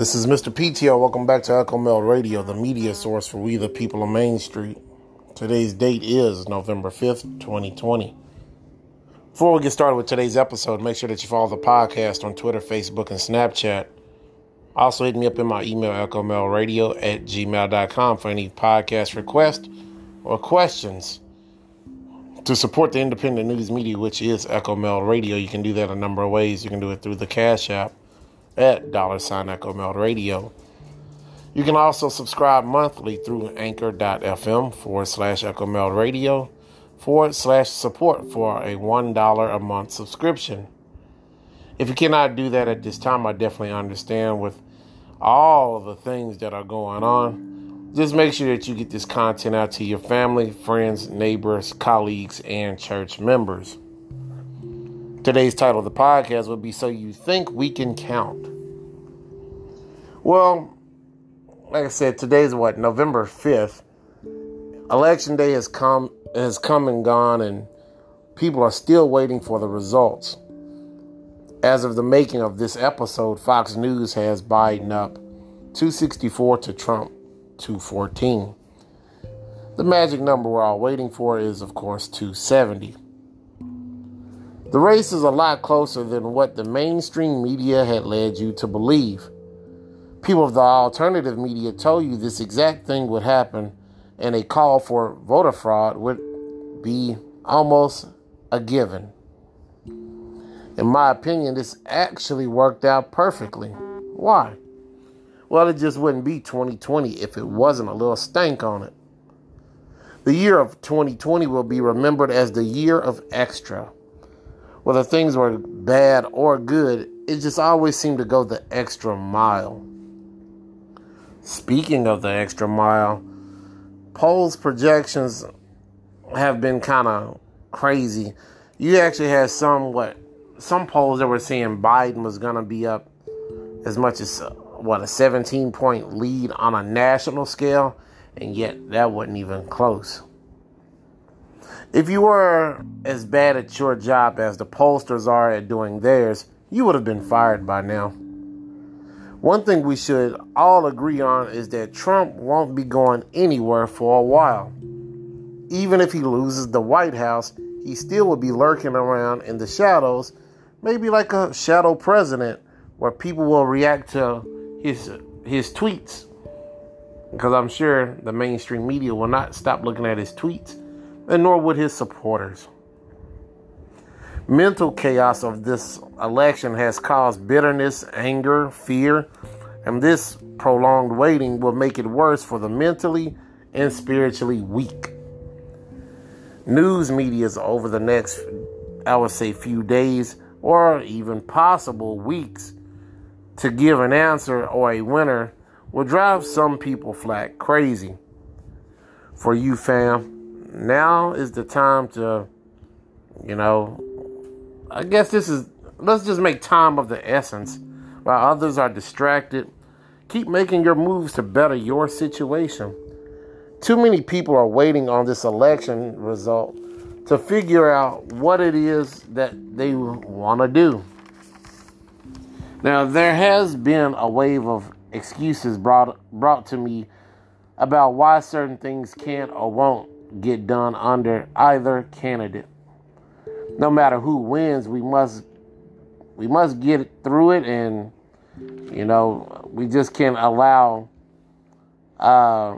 This is Mr. PTO. Welcome back to Echo Mel Radio, the media source for we the people of Main Street. Today's date is November 5th, 2020. Before we get started with today's episode, make sure that you follow the podcast on Twitter, Facebook, and Snapchat. Also, hit me up in my email, echomailradio at gmail.com for any podcast requests or questions. To support the independent news media, which is Echo Mel Radio, you can do that a number of ways. You can do it through the Cash App at dollar sign Echo Mel Radio. You can also subscribe monthly through anchor.fm forward slash Echo Mel Radio forward slash support for a $1 a month subscription. If you cannot do that at this time, I definitely understand with all of the things that are going on. Just make sure that you get this content out to your family, friends, neighbors, colleagues, and church members. Today's title of the podcast would be So You Think We Can Count. Well, like I said, today's what, November 5th. Election day has come has come and gone and people are still waiting for the results. As of the making of this episode, Fox News has Biden up 264 to Trump 214. The magic number we're all waiting for is, of course, 270. The race is a lot closer than what the mainstream media had led you to believe. People of the alternative media told you this exact thing would happen, and a call for voter fraud would be almost a given. In my opinion, this actually worked out perfectly. Why? Well, it just wouldn't be 2020 if it wasn't a little stank on it. The year of 2020 will be remembered as the year of extra whether things were bad or good, it just always seemed to go the extra mile. Speaking of the extra mile, polls projections have been kind of crazy. You actually had some what some polls that were saying Biden was going to be up as much as what a 17 point lead on a national scale, and yet that wasn't even close. If you were as bad at your job as the pollsters are at doing theirs, you would have been fired by now. One thing we should all agree on is that Trump won't be going anywhere for a while. Even if he loses the White House, he still will be lurking around in the shadows, maybe like a shadow president, where people will react to his his tweets. Because I'm sure the mainstream media will not stop looking at his tweets and nor would his supporters. Mental chaos of this election has caused bitterness, anger, fear, and this prolonged waiting will make it worse for the mentally and spiritually weak. News medias over the next, I would say, few days or even possible weeks to give an answer or a winner will drive some people flat crazy. For you, fam, now is the time to, you know, I guess this is, let's just make time of the essence while others are distracted. Keep making your moves to better your situation. Too many people are waiting on this election result to figure out what it is that they want to do. Now, there has been a wave of excuses brought brought to me about why certain things can't or won't get done under either candidate. No matter who wins, we must we must get through it, and you know we just can't allow uh,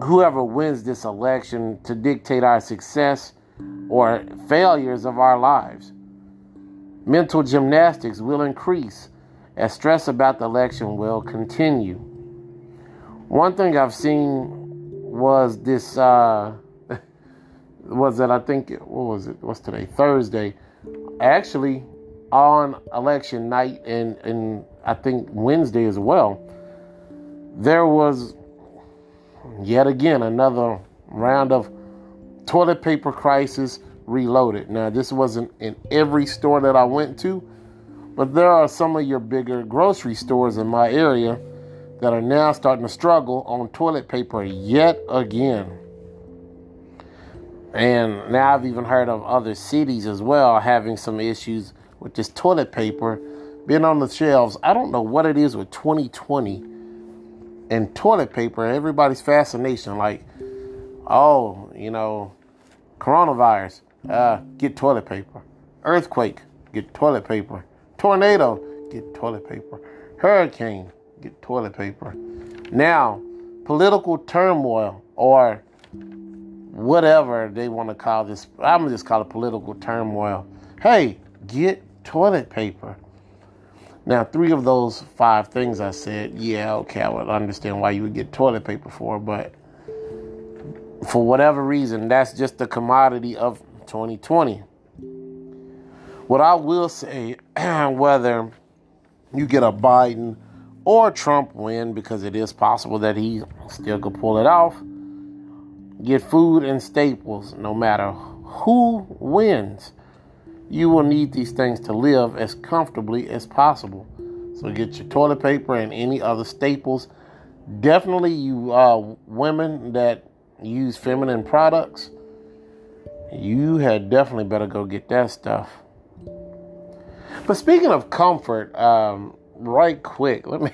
whoever wins this election to dictate our success or failures of our lives. Mental gymnastics will increase as stress about the election will continue. One thing I've seen was this uh was that I think what was it? What's today? Thursday. Actually, on election night and and I think Wednesday as well, there was yet again another round of toilet paper crisis reloaded. Now, this wasn't in every store that I went to, but there are some of your bigger grocery stores in my area that are now starting to struggle on toilet paper yet again. And now I've even heard of other cities as well having some issues with this toilet paper being on the shelves. I don't know what it is with 2020 and toilet paper. Everybody's fascination, like, oh, you know, coronavirus, uh, get toilet paper. Earthquake, get toilet paper. Tornado, get toilet paper. Hurricane, get toilet paper. Now, political turmoil or whatever they want to call this, I'm gonna just call it political turmoil. Hey, get toilet paper. Now, three of those five things I said, yeah, okay, I would understand why you would get toilet paper for, but for whatever reason, that's just the commodity of 2020. What I will say, whether you get a Biden or Trump win, because it is possible that he still could pull it off, get food and staples no matter who wins you will need these things to live as comfortably as possible. So get your toilet paper and any other staples. Definitely, you uh, women that use feminine products, you had definitely better go get that stuff. But speaking of comfort, um, right quick, let me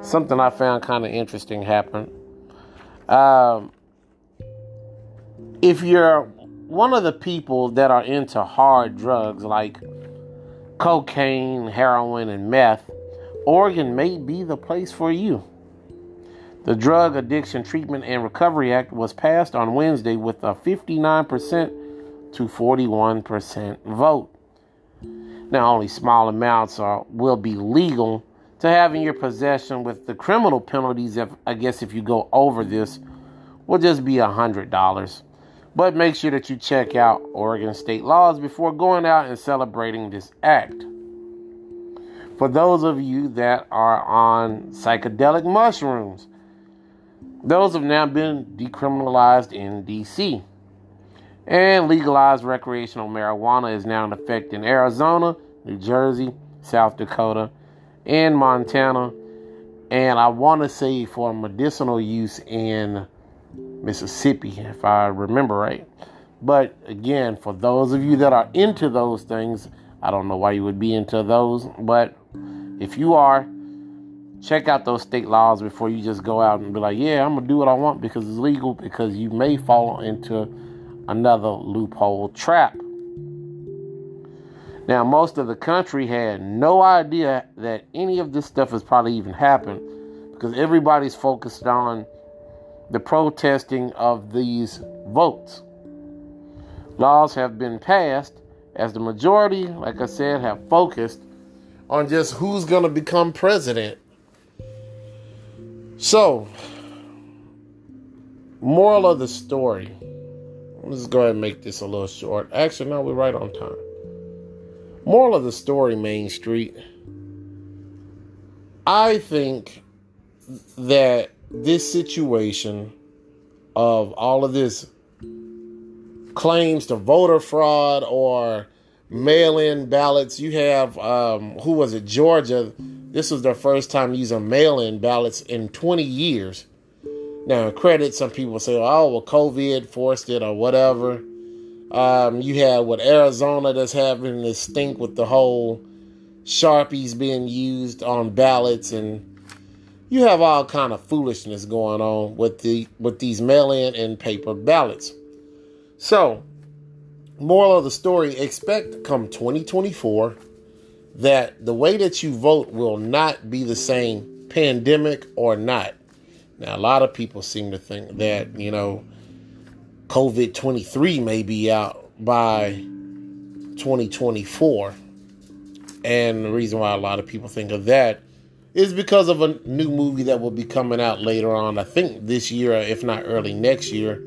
something I found kind of interesting happened. Um, if you're one of the people that are into hard drugs like cocaine, heroin, and meth, Oregon may be the place for you. The Drug Addiction Treatment and Recovery Act was passed on Wednesday with a 59% to 41% vote. Now, only small amounts are, will be legal to have in your possession, with the criminal penalties, if, I guess, if you go over this, will just be $100. But make sure that you check out Oregon state laws before going out and celebrating this act. For those of you that are on psychedelic mushrooms, those have now been decriminalized in DC. And legalized recreational marijuana is now in effect in Arizona, New Jersey, South Dakota, and Montana. And I want to say for medicinal use in Mississippi, if I remember right. But again, for those of you that are into those things, I don't know why you would be into those, but if you are, check out those state laws before you just go out and be like, yeah, I'm going to do what I want because it's legal, because you may fall into another loophole trap. Now, most of the country had no idea that any of this stuff has probably even happened because everybody's focused on the protesting of these votes. Laws have been passed as the majority, like I said, have focused on just who's going to become president. So, moral of the story. Let's go ahead and make this a little short. Actually, no, we're right on time. Moral of the story, Main Street. I think that this situation of all of this claims to voter fraud or mail-in ballots. You have um, who was it? Georgia. This was their first time using mail-in ballots in 20 years. Now, credit some people say, "Oh, well, COVID forced it or whatever." Um, you have what Arizona that's having this stink with the whole sharpies being used on ballots and you have all kind of foolishness going on with the with these mail-in and paper ballots. So, moral of the story: expect come 2024 that the way that you vote will not be the same, pandemic or not. Now, a lot of people seem to think that you know, COVID 23 may be out by 2024, and the reason why a lot of people think of that is because of a new movie that will be coming out later on, I think this year, if not early next year,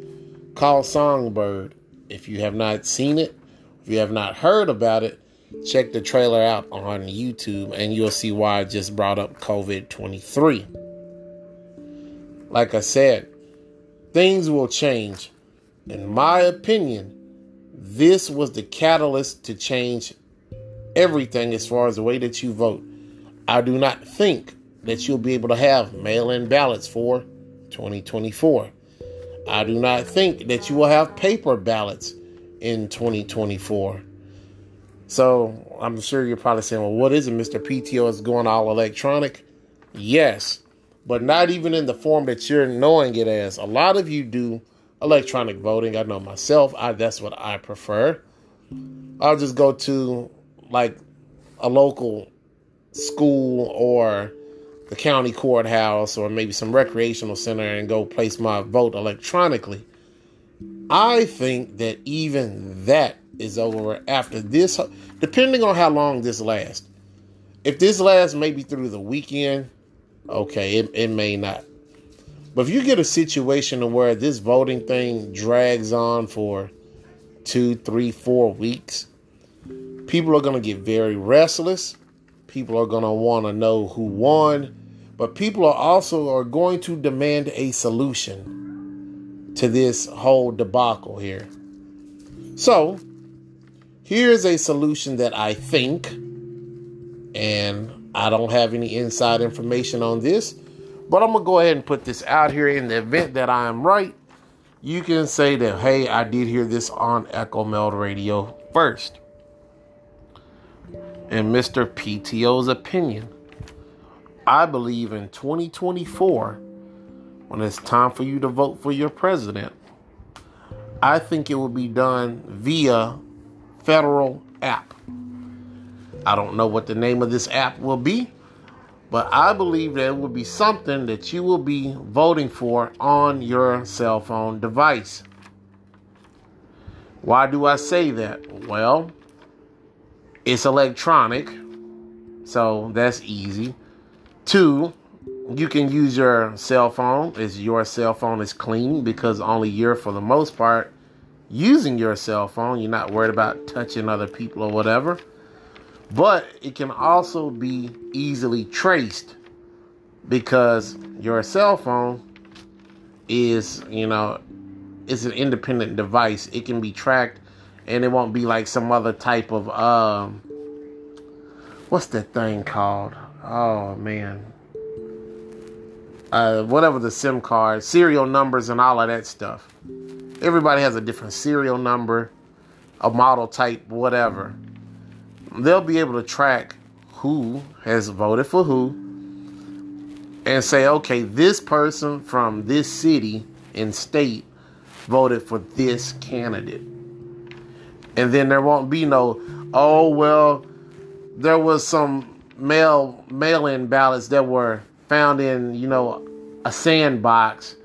called Songbird. If you have not seen it, if you have not heard about it, check the trailer out on YouTube and you'll see why I just brought up COVID 23. Like I said, things will change. In my opinion, this was the catalyst to change everything as far as the way that you vote. I do not think that you'll be able to have mail in ballots for 2024. I do not think that you will have paper ballots in 2024. So I'm sure you're probably saying, well, what is it, Mr. PTO is going all electronic? Yes, but not even in the form that you're knowing it as. A lot of you do electronic voting. I know myself, I that's what I prefer. I'll just go to like a local school or the county courthouse or maybe some recreational center and go place my vote electronically. I think that even that is over after this, depending on how long this lasts. If this lasts maybe through the weekend, okay, it, it may not. But if you get a situation where this voting thing drags on for two, three, four weeks, people are going to get very restless. People are going to want to know who won, but people are also are going to demand a solution to this whole debacle here. So, here's a solution that I think and I don't have any inside information on this, but I'm going to go ahead and put this out here in the event that I am right. You can say that, hey, I did hear this on Echo Meld Radio first. In Mr. PTO's opinion, I believe in 2024, when it's time for you to vote for your president, I think it will be done via federal app. I don't know what the name of this app will be, but I believe that it will be something that you will be voting for on your cell phone device. Why do I say that? Well, it's electronic, so that's easy. Two, you can use your cell phone as your cell phone is clean because only you're, for the most part, using your cell phone. You're not worried about touching other people or whatever but it can also be easily traced because your cell phone is, you know, it's an independent device. It can be tracked and it won't be like some other type of um what's that thing called? Oh man. Uh, whatever the SIM card, serial numbers, and all of that stuff. Everybody has a different serial number, a model type, whatever they'll be able to track who has voted for who and say, okay, this person from this city and state voted for this candidate. And then there won't be no, oh, well, there was some mail mail in ballots that were found in, you know, a sandbox.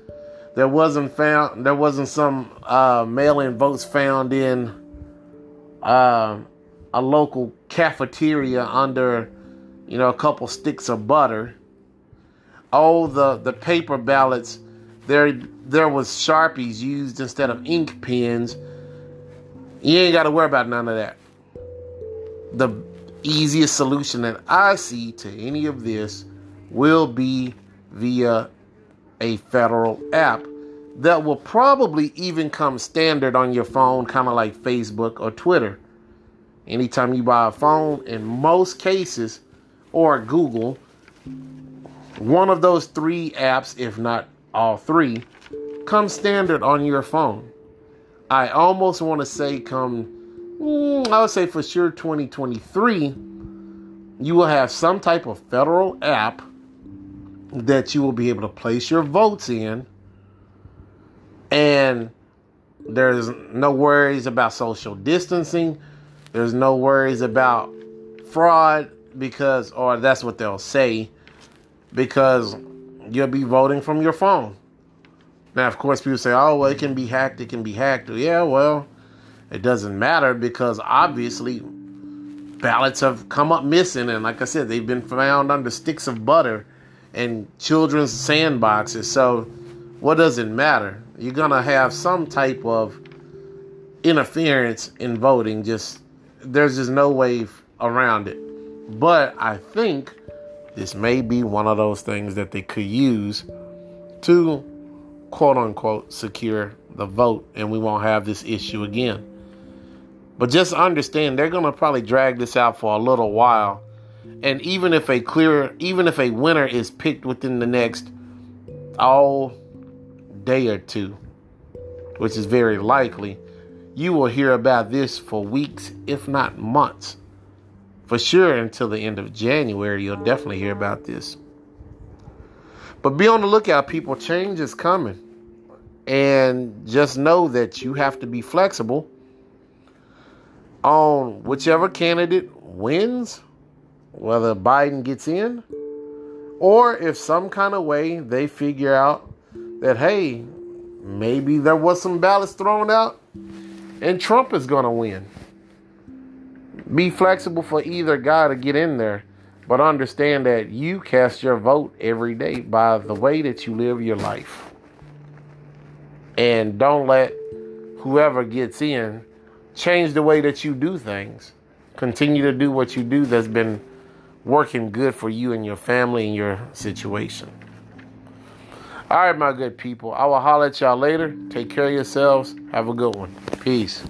There wasn't found there wasn't some uh, mail in votes found in uh, a local cafeteria under, you know, a couple sticks of butter. Oh, the the paper ballots, there there was sharpies used instead of ink pens. You ain't got to worry about none of that. The easiest solution that I see to any of this will be via a federal app that will probably even come standard on your phone, kind of like Facebook or Twitter. Anytime you buy a phone, in most cases, or Google, one of those three apps, if not all three, come standard on your phone. I almost want to say come, mm, I would say for sure 2023, you will have some type of federal app that you will be able to place your votes in. And there's no worries about social distancing. There's no worries about fraud because, or that's what they'll say, because you'll be voting from your phone. Now, of course, people say, oh, well, it can be hacked, it can be hacked. Yeah, well, it doesn't matter because obviously ballots have come up missing. And like I said, they've been found under sticks of butter and children's sandboxes. So, what does it matter? You're going to have some type of interference in voting just there's just no way around it. But I think this may be one of those things that they could use to quote unquote secure the vote and we won't have this issue again. But just understand they're going to probably drag this out for a little while. And even if a clear even if a winner is picked within the next all day or two, which is very likely, you will hear about this for weeks, if not months. For sure, until the end of January, you'll definitely hear about this. But be on the lookout, people. Change is coming. And just know that you have to be flexible on whichever candidate wins, whether Biden gets in, or if some kind of way they figure out that, hey, maybe there was some ballots thrown out and Trump is going to win. Be flexible for either guy to get in there, but understand that you cast your vote every day by the way that you live your life. And don't let whoever gets in change the way that you do things. Continue to do what you do that's been working good for you and your family and your situation. All right, my good people. I will holler at y'all later. Take care of yourselves. Have a good one. Peace.